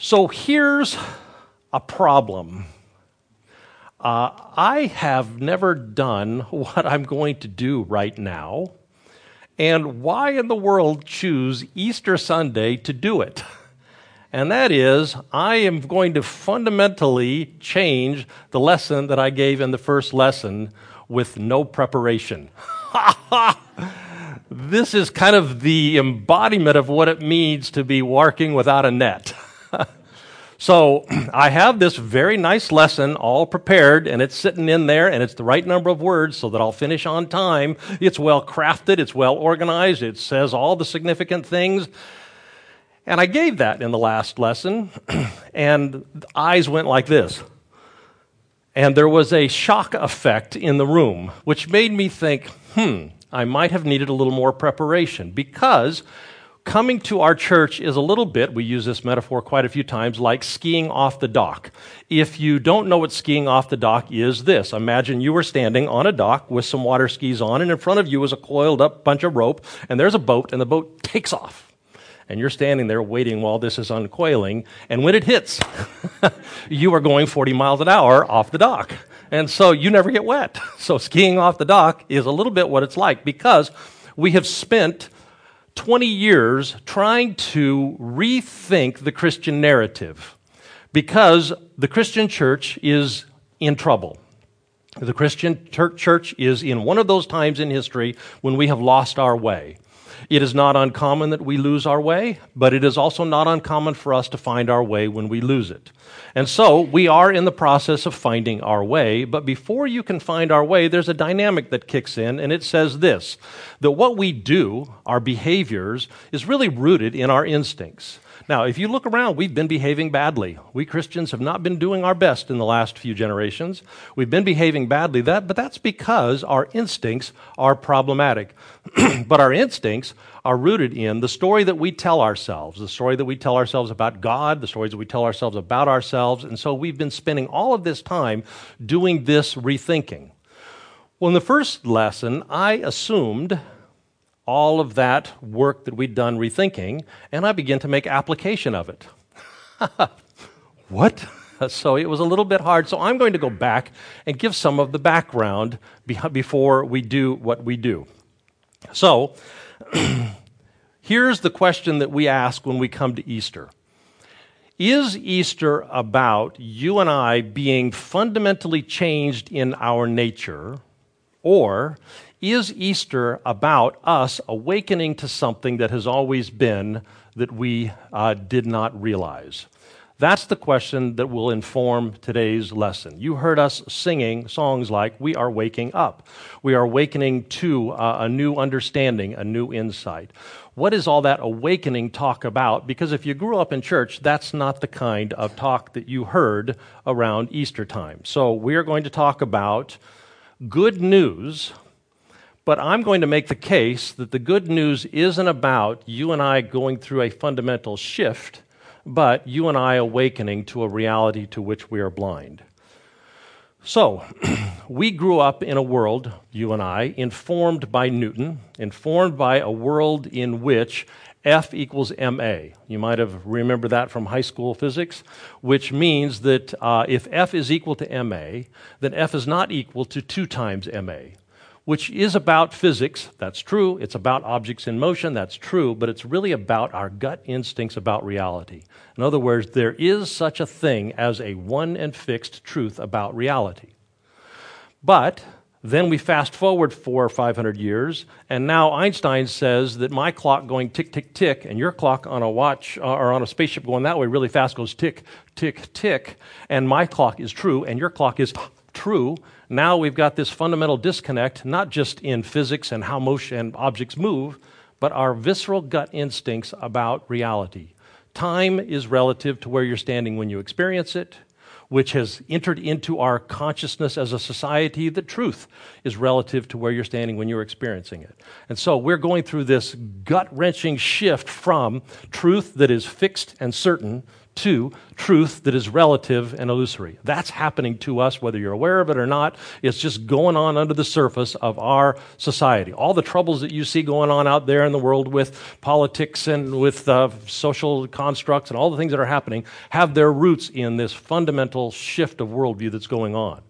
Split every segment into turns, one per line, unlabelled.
So here's a problem. Uh, I have never done what I'm going to do right now. And why in the world choose Easter Sunday to do it? And that is, I am going to fundamentally change the lesson that I gave in the first lesson with no preparation. this is kind of the embodiment of what it means to be walking without a net. So I have this very nice lesson all prepared, and it's sitting in there, and it's the right number of words so that I'll finish on time. It's well crafted, it's well organized, it says all the significant things. And I gave that in the last lesson, and eyes went like this. And there was a shock effect in the room, which made me think, hmm, I might have needed a little more preparation because coming to our church is a little bit, we use this metaphor quite a few times, like skiing off the dock. If you don't know what skiing off the dock is, this imagine you were standing on a dock with some water skis on, and in front of you is a coiled up bunch of rope, and there's a boat, and the boat takes off and you're standing there waiting while this is uncoiling, and when it hits, you are going 40 miles an hour off the dock. And so you never get wet. So skiing off the dock is a little bit what it's like because we have spent 20 years trying to rethink the Christian narrative because the Christian church is in trouble. The Christian church is in one of those times in history when we have lost our way. It is not uncommon that we lose our way, but it is also not uncommon for us to find our way when we lose it. And so we are in the process of finding our way, but before you can find our way, there's a dynamic that kicks in, and it says this that what we do, our behaviors, is really rooted in our instincts. Now, if you look around, we've been behaving badly. We Christians have not been doing our best in the last few generations. We've been behaving badly, that, but that's because our instincts are problematic. but our instincts are rooted in the story that we tell ourselves, the story that we tell ourselves about God, the stories that we tell ourselves about ourselves. And so we've been spending all of this time doing this rethinking. Well, in the first lesson, I assumed all of that work that we'd done rethinking, and I began to make application of it. what? So it was a little bit hard. So I'm going to go back and give some of the background before we do what we do. So here's the question that we ask when we come to Easter Is Easter about you and I being fundamentally changed in our nature, or is Easter about us awakening to something that has always been that we uh, did not realize? That's the question that will inform today's lesson. You heard us singing songs like We Are Waking Up. We are awakening to uh, a new understanding, a new insight. What is all that awakening talk about? Because if you grew up in church, that's not the kind of talk that you heard around Easter time. So we are going to talk about good news but I'm going to make the case that the good news isn't about you and I going through a fundamental shift, but you and I awakening to a reality to which we are blind. So, we grew up in a world, you and I, informed by Newton, informed by a world in which F equals ma. You might have remembered that from high school physics, which means that uh, if F is equal to ma, then F is not equal to 2 times ma which is about physics. That's true. It's about objects in motion. That's true. But it's really about our gut instincts about reality. In other words, there is such a thing as a one and fixed truth about reality. But then we fast forward four or five hundred years, and now Einstein says that my clock going tick, tick, tick, and your clock on a watch uh, or on a spaceship going that way really fast goes tick, tick, tick, and my clock is true, and your clock is true, now we've got this fundamental disconnect, not just in physics and how motion and objects move, but our visceral gut instincts about reality. Time is relative to where you're standing when you experience it, which has entered into our consciousness as a society that truth is relative to where you're standing when you're experiencing it. And so we're going through this gut wrenching shift from truth that is fixed and certain to truth that is relative and illusory. That's happening to us, whether you're aware of it or not. It's just going on under the surface of our society. All the troubles that you see going on out there in the world with politics and with uh, social constructs and all the things that are happening have their roots in this fundamental shift of worldview that's going on.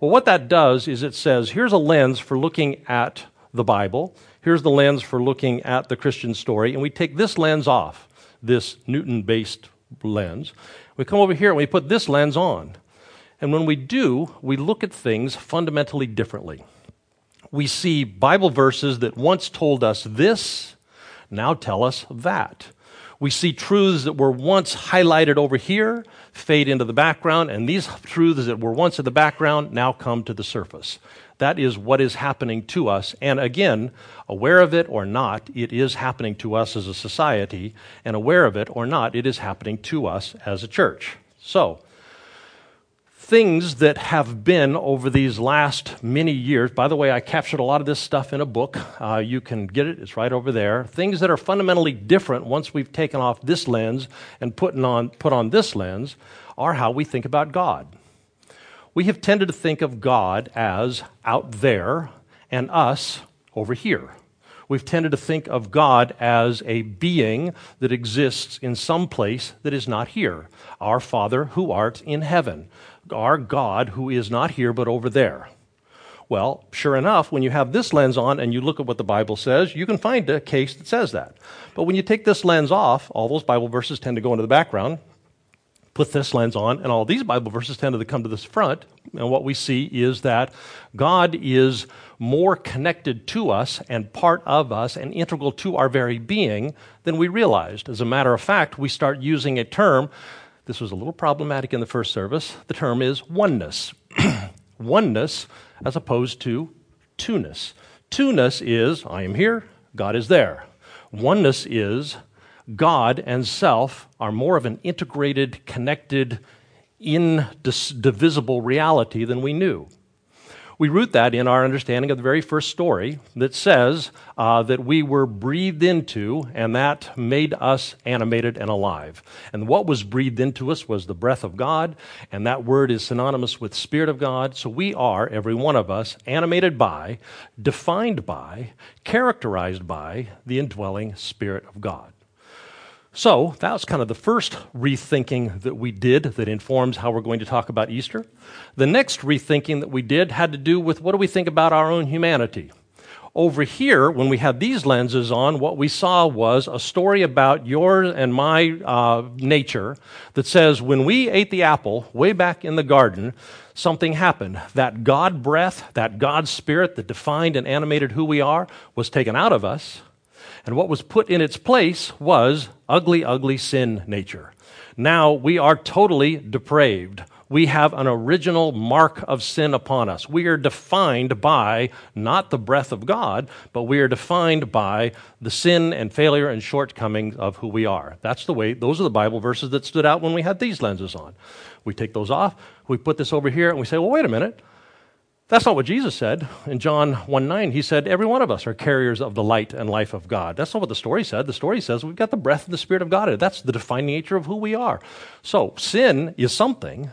Well, what that does is it says here's a lens for looking at the Bible, here's the lens for looking at the Christian story, and we take this lens off, this Newton based lens. We come over here and we put this lens on. And when we do, we look at things fundamentally differently. We see Bible verses that once told us this, now tell us that. We see truths that were once highlighted over here fade into the background, and these truths that were once in the background now come to the surface. That is what is happening to us. And again, aware of it or not, it is happening to us as a society, and aware of it or not, it is happening to us as a church. So, things that have been over these last many years. By the way, I captured a lot of this stuff in a book. Uh, you can get it, it's right over there. Things that are fundamentally different once we've taken off this lens and put on, put on this lens are how we think about God. We have tended to think of God as out there and us over here. We've tended to think of God as a being that exists in some place that is not here. Our Father who art in heaven our God who is not here but over there. Well, sure enough, when you have this lens on and you look at what the Bible says, you can find a case that says that. But when you take this lens off, all those Bible verses tend to go into the background. Put this lens on, and all these Bible verses tend to come to this front. And what we see is that God is more connected to us and part of us and integral to our very being than we realized. As a matter of fact, we start using a term this was a little problematic in the first service. The term is oneness. oneness as opposed to two-ness. Two-ness is I am here, God is there. Oneness is God and self are more of an integrated, connected, indivisible reality than we knew. We root that in our understanding of the very first story that says uh, that we were breathed into, and that made us animated and alive. And what was breathed into us was the breath of God, and that word is synonymous with Spirit of God. So we are, every one of us, animated by, defined by, characterized by the indwelling Spirit of God. So that was kind of the first rethinking that we did that informs how we're going to talk about Easter. The next rethinking that we did had to do with what do we think about our own humanity. Over here, when we had these lenses on, what we saw was a story about your and my uh, nature that says when we ate the apple way back in the garden, something happened. That God breath, that God spirit that defined and animated who we are, was taken out of us and what was put in its place was ugly, ugly sin nature. Now we are totally depraved. We have an original mark of sin upon us. We are defined by not the breath of God, but we are defined by the sin and failure and shortcomings of who we are. That's the way, those are the Bible verses that stood out when we had these lenses on. We take those off, we put this over here, and we say, well, wait a minute. That's not what Jesus said. In John 1 9, he said, Every one of us are carriers of the light and life of God. That's not what the story said. The story says we've got the breath and the Spirit of God. That's the defining nature of who we are. So, sin is something,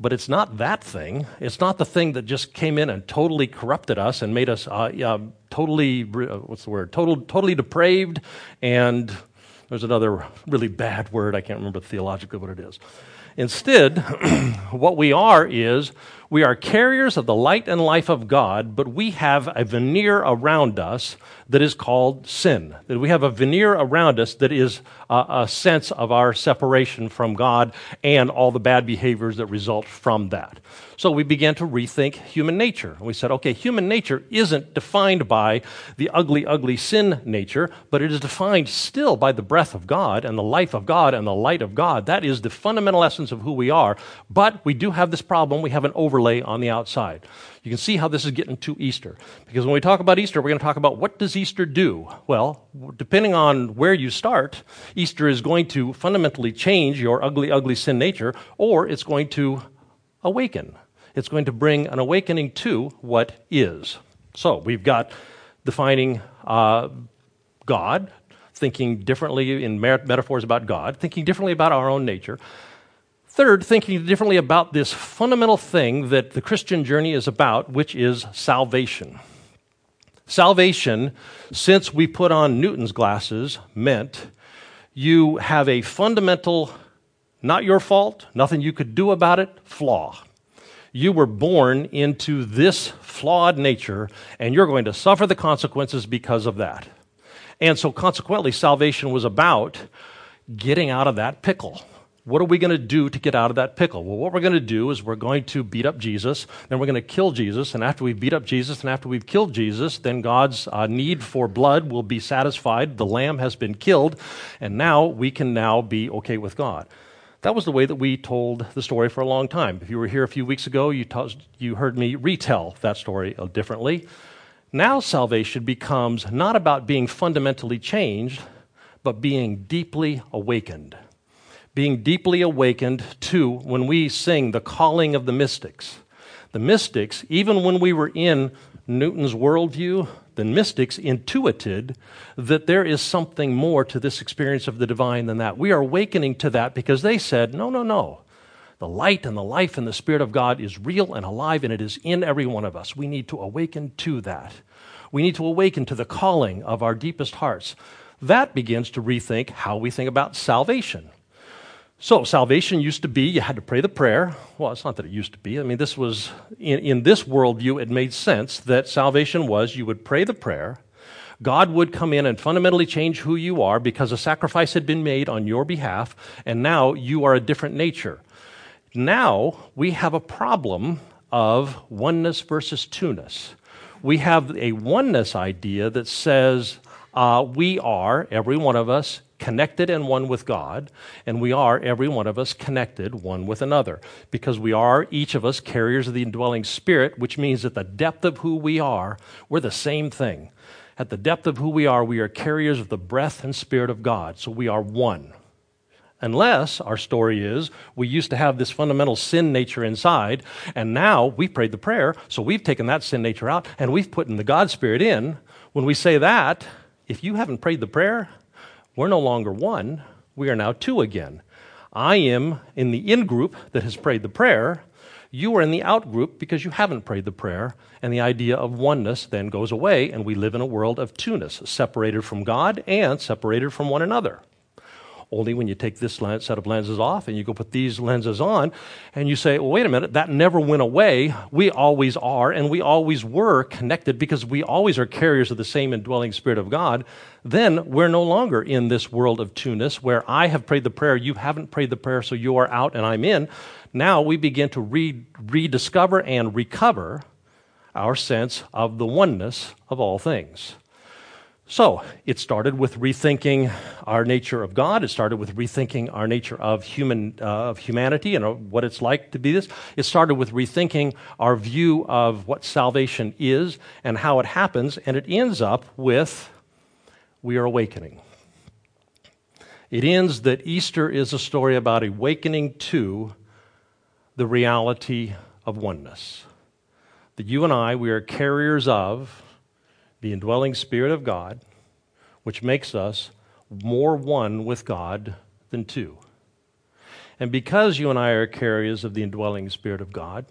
but it's not that thing. It's not the thing that just came in and totally corrupted us and made us uh, uh, totally, uh, what's the word? Total, totally depraved. And there's another really bad word. I can't remember theologically what it is. Instead, what we are is we are carriers of the light and life of God, but we have a veneer around us that is called sin. That we have a veneer around us that is a, a sense of our separation from God and all the bad behaviors that result from that. So we began to rethink human nature. We said, okay, human nature isn't defined by the ugly, ugly sin nature, but it is defined still by the breath of God and the life of God and the light of God. That is the fundamental essence of who we are. But we do have this problem. We have an overlay on the outside. You can see how this is getting to Easter. Because when we talk about Easter, we're going to talk about what does Easter do? Well, depending on where you start, Easter is going to fundamentally change your ugly, ugly sin nature, or it's going to awaken. It's going to bring an awakening to what is. So we've got defining uh, God, thinking differently in metaphors about God, thinking differently about our own nature. Third, thinking differently about this fundamental thing that the Christian journey is about, which is salvation. Salvation, since we put on Newton's glasses, meant you have a fundamental, not your fault, nothing you could do about it, flaw. You were born into this flawed nature, and you're going to suffer the consequences because of that. And so, consequently, salvation was about getting out of that pickle. What are we going to do to get out of that pickle? Well, what we're going to do is we're going to beat up Jesus, then we're going to kill Jesus, and after we've beat up Jesus and after we've killed Jesus, then God's uh, need for blood will be satisfied. The lamb has been killed, and now we can now be okay with God. That was the way that we told the story for a long time. If you were here a few weeks ago, you, t- you heard me retell that story differently. Now, salvation becomes not about being fundamentally changed, but being deeply awakened. Being deeply awakened to when we sing the calling of the mystics. The mystics, even when we were in Newton's worldview, the mystics intuited that there is something more to this experience of the divine than that. We are awakening to that because they said, no, no, no. The light and the life and the Spirit of God is real and alive, and it is in every one of us. We need to awaken to that. We need to awaken to the calling of our deepest hearts. That begins to rethink how we think about salvation. So, salvation used to be you had to pray the prayer. Well, it's not that it used to be. I mean, this was, in, in this worldview, it made sense that salvation was you would pray the prayer, God would come in and fundamentally change who you are because a sacrifice had been made on your behalf, and now you are a different nature. Now we have a problem of oneness versus two-ness. We have a oneness idea that says uh, we are, every one of us, connected and one with God, and we are, every one of us, connected one with another. Because we are, each of us, carriers of the indwelling spirit, which means at the depth of who we are, we're the same thing. At the depth of who we are, we are carriers of the breath and spirit of God, so we are one. Unless our story is we used to have this fundamental sin nature inside, and now we've prayed the prayer, so we've taken that sin nature out and we've put in the God Spirit in. When we say that, if you haven't prayed the prayer, we're no longer one, we are now two again. I am in the in group that has prayed the prayer. You are in the out group because you haven't prayed the prayer, and the idea of oneness then goes away, and we live in a world of two-ness, separated from God and separated from one another. Only when you take this set of lenses off and you go put these lenses on and you say, well, wait a minute, that never went away. We always are and we always were connected because we always are carriers of the same indwelling Spirit of God. Then we're no longer in this world of two-ness where I have prayed the prayer, you haven't prayed the prayer, so you are out and I'm in. Now we begin to re- rediscover and recover our sense of the oneness of all things. So it started with rethinking our nature of God. It started with rethinking our nature of human uh, of humanity and what it's like to be this. It started with rethinking our view of what salvation is and how it happens, and it ends up with we are awakening. It ends that Easter is a story about awakening to the reality of oneness. That you and I, we are carriers of the indwelling Spirit of God, which makes us more one with God than two. And because you and I are carriers of the indwelling Spirit of God,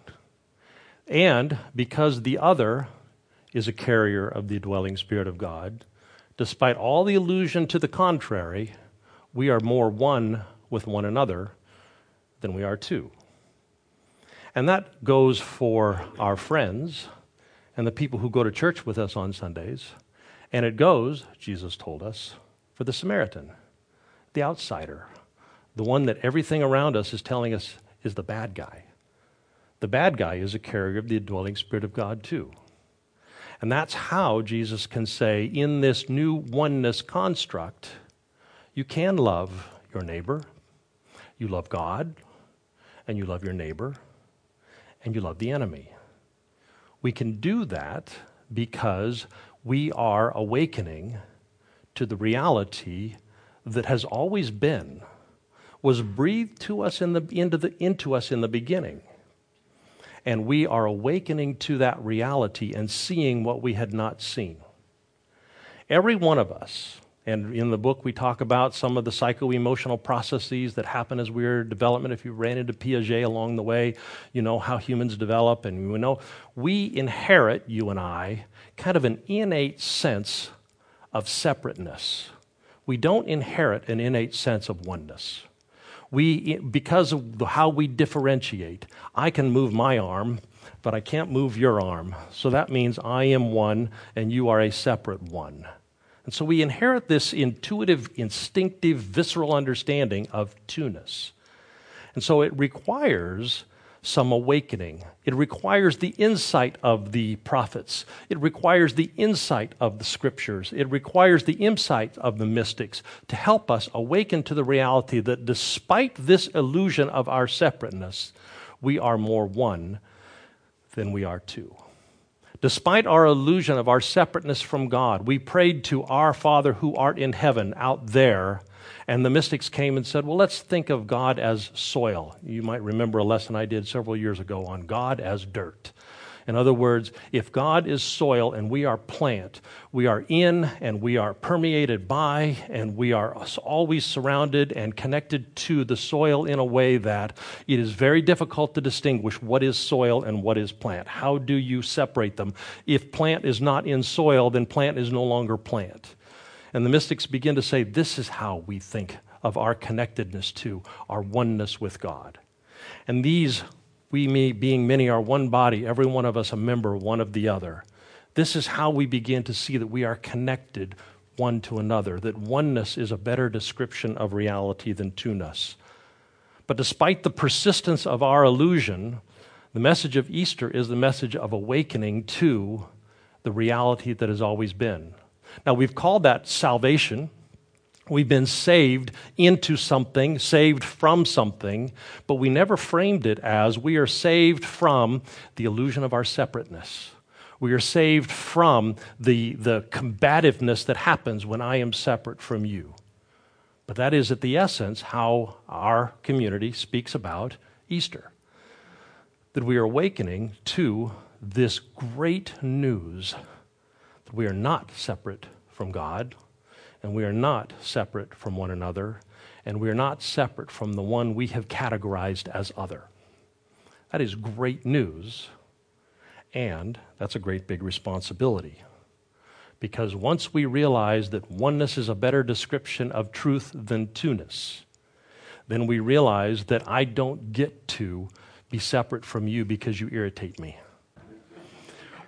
and because the other is a carrier of the indwelling Spirit of God, despite all the illusion to the contrary, we are more one with one another than we are two. And that goes for our friends and the people who go to church with us on Sundays. And it goes, Jesus told us, for the Samaritan, the outsider, the one that everything around us is telling us is the bad guy. The bad guy is a carrier of the indwelling Spirit of God, too. And that's how Jesus can say, in this new oneness construct, you can love your neighbor, you love God, and you love your neighbor, and you love the enemy. We can do that because we are awakening to the reality that has always been, was breathed to us in the, into, the, into us in the beginning. And we are awakening to that reality and seeing what we had not seen. Every one of us, And in the book, we talk about some of the psycho emotional processes that happen as we're development. If you ran into Piaget along the way, you know how humans develop. And we know we inherit, you and I, kind of an innate sense of separateness. We don't inherit an innate sense of oneness. We, because of how we differentiate, I can move my arm, but I can't move your arm. So that means I am one and you are a separate one. And so we inherit this intuitive, instinctive, visceral understanding of two-ness. And so it requires some awakening. It requires the insight of the prophets. It requires the insight of the scriptures. It requires the insight of the mystics to help us awaken to the reality that despite this illusion of our separateness, we are more one than we are two. Despite our illusion of our separateness from God, we prayed to our Father who art in heaven out there. And the mystics came and said, Well, let's think of God as soil. You might remember a lesson I did several years ago on God as dirt. In other words, if God is soil and we are plant, we are in and we are permeated by and we are always surrounded and connected to the soil in a way that it is very difficult to distinguish what is soil and what is plant. How do you separate them? If plant is not in soil, then plant is no longer plant. And the mystics begin to say this is how we think of our connectedness to, our oneness with God. And these we me, being many are one body, every one of us a member one of the other. This is how we begin to see that we are connected one to another, that oneness is a better description of reality than two-ness. But despite the persistence of our illusion, the message of Easter is the message of awakening to the reality that has always been. Now, we've called that salvation. We've been saved into something, saved from something, but we never framed it as we are saved from the illusion of our separateness. We are saved from the, the combativeness that happens when I am separate from you. But that is, at the essence, how our community speaks about Easter. That we are awakening to this great news that we are not separate from God, and we are not separate from one another, and we are not separate from the one we have categorized as other. That is great news, and that's a great big responsibility. Because once we realize that oneness is a better description of truth than two-ness, then we realize that I don't get to be separate from you because you irritate me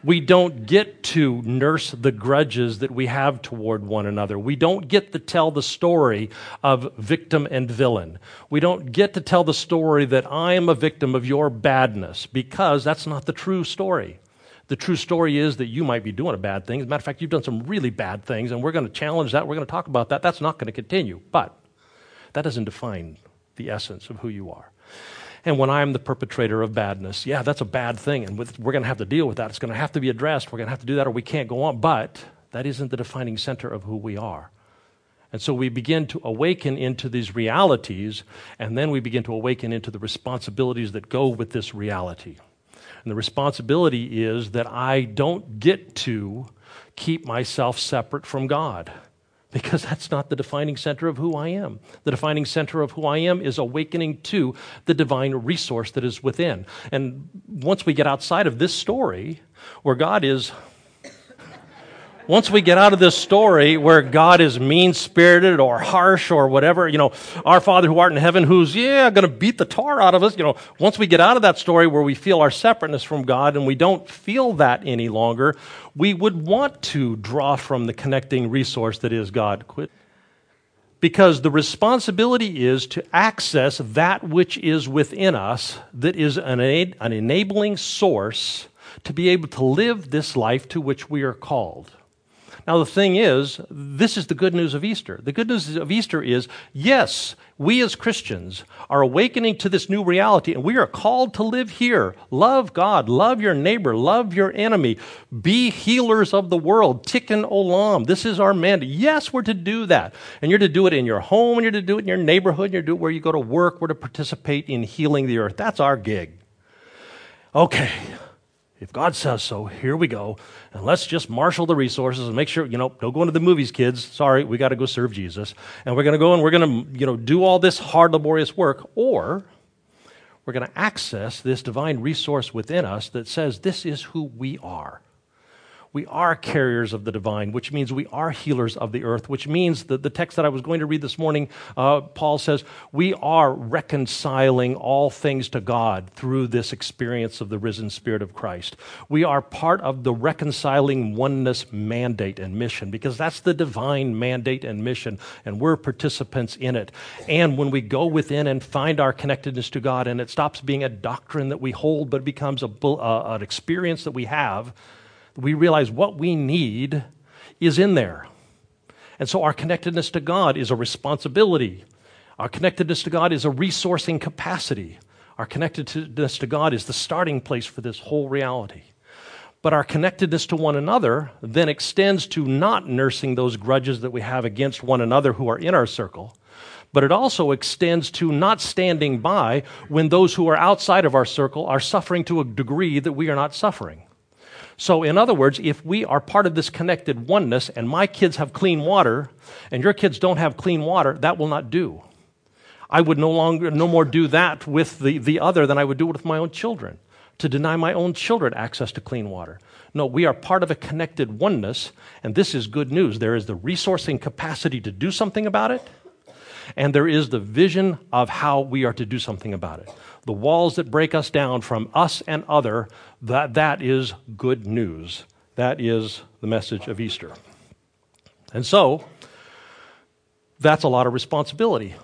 we don't get to nurse the grudges that we have toward one another. We don't get to tell the story of victim and villain. We don't get to tell the story that I am a victim of your badness because that's not the true story. The true story is that you might be doing a bad thing. As a matter of fact, you've done some really bad things, and we're going to challenge that. We're going to talk about that. That's not going to continue. But that doesn't define the essence of who you are. And when I'm the perpetrator of badness, yeah, that's a bad thing, and we're going to have to deal with that. It's going to have to be addressed. We're going to have to do that, or we can't go on. But that isn't the defining center of who we are. And so we begin to awaken into these realities, and then we begin to awaken into the responsibilities that go with this reality. And the responsibility is that I don't get to keep myself separate from God because that's not the defining center of who I am. The defining center of who I am is awakening to the divine resource that is within. And once we get outside of this story, where God is once we get out of this story where God is mean spirited or harsh or whatever, you know, our Father who art in heaven, who's, yeah, going to beat the tar out of us, you know, once we get out of that story where we feel our separateness from God and we don't feel that any longer, we would want to draw from the connecting resource that is God. Quit. Because the responsibility is to access that which is within us that is an, an enabling source to be able to live this life to which we are called. Now, the thing is, this is the good news of Easter. The good news of Easter is yes, we as Christians are awakening to this new reality, and we are called to live here. Love God, love your neighbor, love your enemy, be healers of the world. Tikkun olam. This is our mandate. Yes, we're to do that. And you're to do it in your home, and you're to do it in your neighborhood, and you're to do it where you go to work. We're to participate in healing the earth. That's our gig. Okay, If God says so, here we go. And let's just marshal the resources and make sure, you know, don't go into the movies, kids. Sorry, we got to go serve Jesus. And we're going to go and we're going to, you know, do all this hard, laborious work. Or we're going to access this divine resource within us that says this is who we are. We are carriers of the divine, which means we are healers of the earth, which means that the text that I was going to read this morning, uh, Paul says, we are reconciling all things to God through this experience of the risen Spirit of Christ. We are part of the reconciling oneness mandate and mission because that's the divine mandate and mission, and we're participants in it. And when we go within and find our connectedness to God, and it stops being a doctrine that we hold, but becomes a, uh, an experience that we have we realize what we need is in there. And so our connectedness to God is a responsibility. Our connectedness to God is a resourcing capacity. Our connectedness to God is the starting place for this whole reality. But our connectedness to one another then extends to not nursing those grudges that we have against one another who are in our circle, but it also extends to not standing by when those who are outside of our circle are suffering to a degree that we are not suffering. So, in other words, if we are part of this connected oneness and my kids have clean water and your kids don't have clean water, that will not do. I would no longer, no more do that with the, the other than I would do it with my own children, to deny my own children access to clean water. No, we are part of a connected oneness, and this is good news. There is the resourcing capacity to do something about it, and there is the vision of how we are to do something about it the walls that break us down from us and other, that, that is good news. That is the message of Easter. And so, that's a lot of responsibility.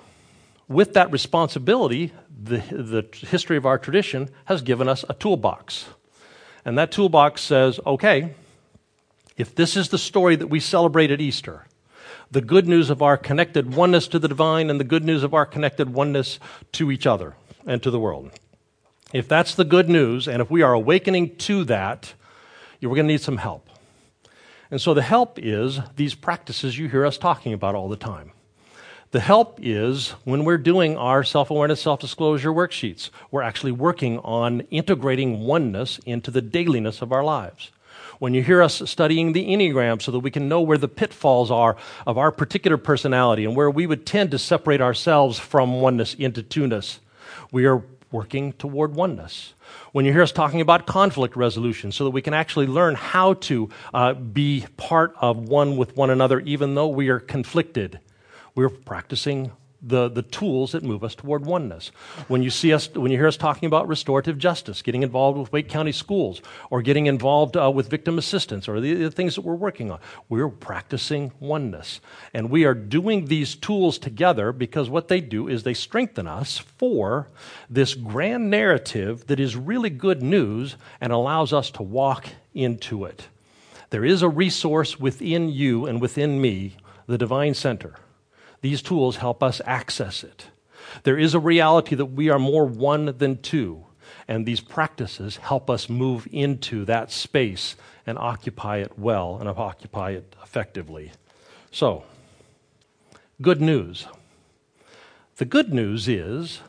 With that responsibility, the, the history of our tradition has given us a toolbox. And that toolbox says okay, if this is the story that we celebrate at Easter, the good news of our connected oneness to the divine and the good news of our connected oneness to each other, and to the world. If that's the good news, and if we are awakening to that, we're going to need some help. And so the help is these practices you hear us talking about all the time. The help is when we're doing our self awareness, self disclosure worksheets, we're actually working on integrating oneness into the dailiness of our lives. When you hear us studying the Enneagram so that we can know where the pitfalls are of our particular personality and where we would tend to separate ourselves from oneness into two-ness, we are working toward oneness. When you hear us talking about conflict resolution, so that we can actually learn how to uh, be part of one with one another, even though we are conflicted, we're practicing the, the tools that move us toward oneness. When you see us, when you hear us talking about restorative justice, getting involved with Wake County schools, or getting involved uh, with victim assistance, or the, the things that we're working on, we're practicing oneness. And we are doing these tools together because what they do is they strengthen us for this grand narrative that is really good news and allows us to walk into it. There is a resource within you and within me, the divine center these tools help us access it. There is a reality that we are more one than two, and these practices help us move into that space and occupy it well and occupy it effectively. So, good news. The good news is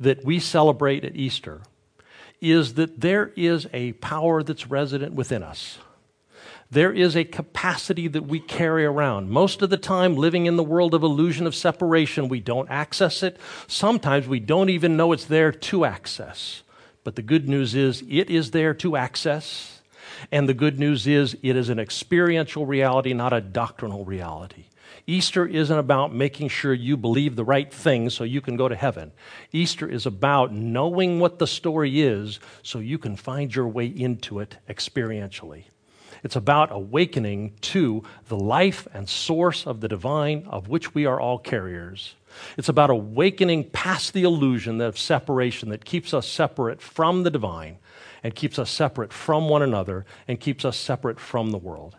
that we celebrate at Easter is that there is a power that's resident within us there is a capacity that we carry around. Most of the time, living in the world of illusion of separation, we don't access it. Sometimes we don't even know it's there to access. But the good news is, it is there to access. And the good news is, it is an experiential reality, not a doctrinal reality. Easter isn't about making sure you believe the right thing so you can go to heaven. Easter is about knowing what the story is so you can find your way into it experientially. It's about awakening to the life and source of the divine of which we are all carriers. It's about awakening past the illusion of separation that keeps us separate from the divine and keeps us separate from one another and keeps us separate from the world.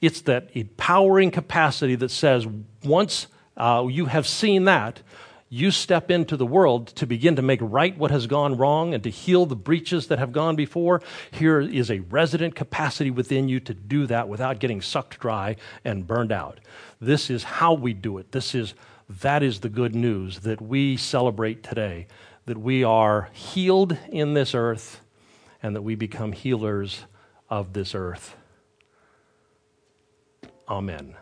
It's that empowering capacity that says once uh, you have seen that, you step into the world to begin to make right what has gone wrong and to heal the breaches that have gone before, here is a resident capacity within you to do that without getting sucked dry and burned out. This is how we do it. This is that is the good news that we celebrate today that we are healed in this earth and that we become healers of this earth. Amen.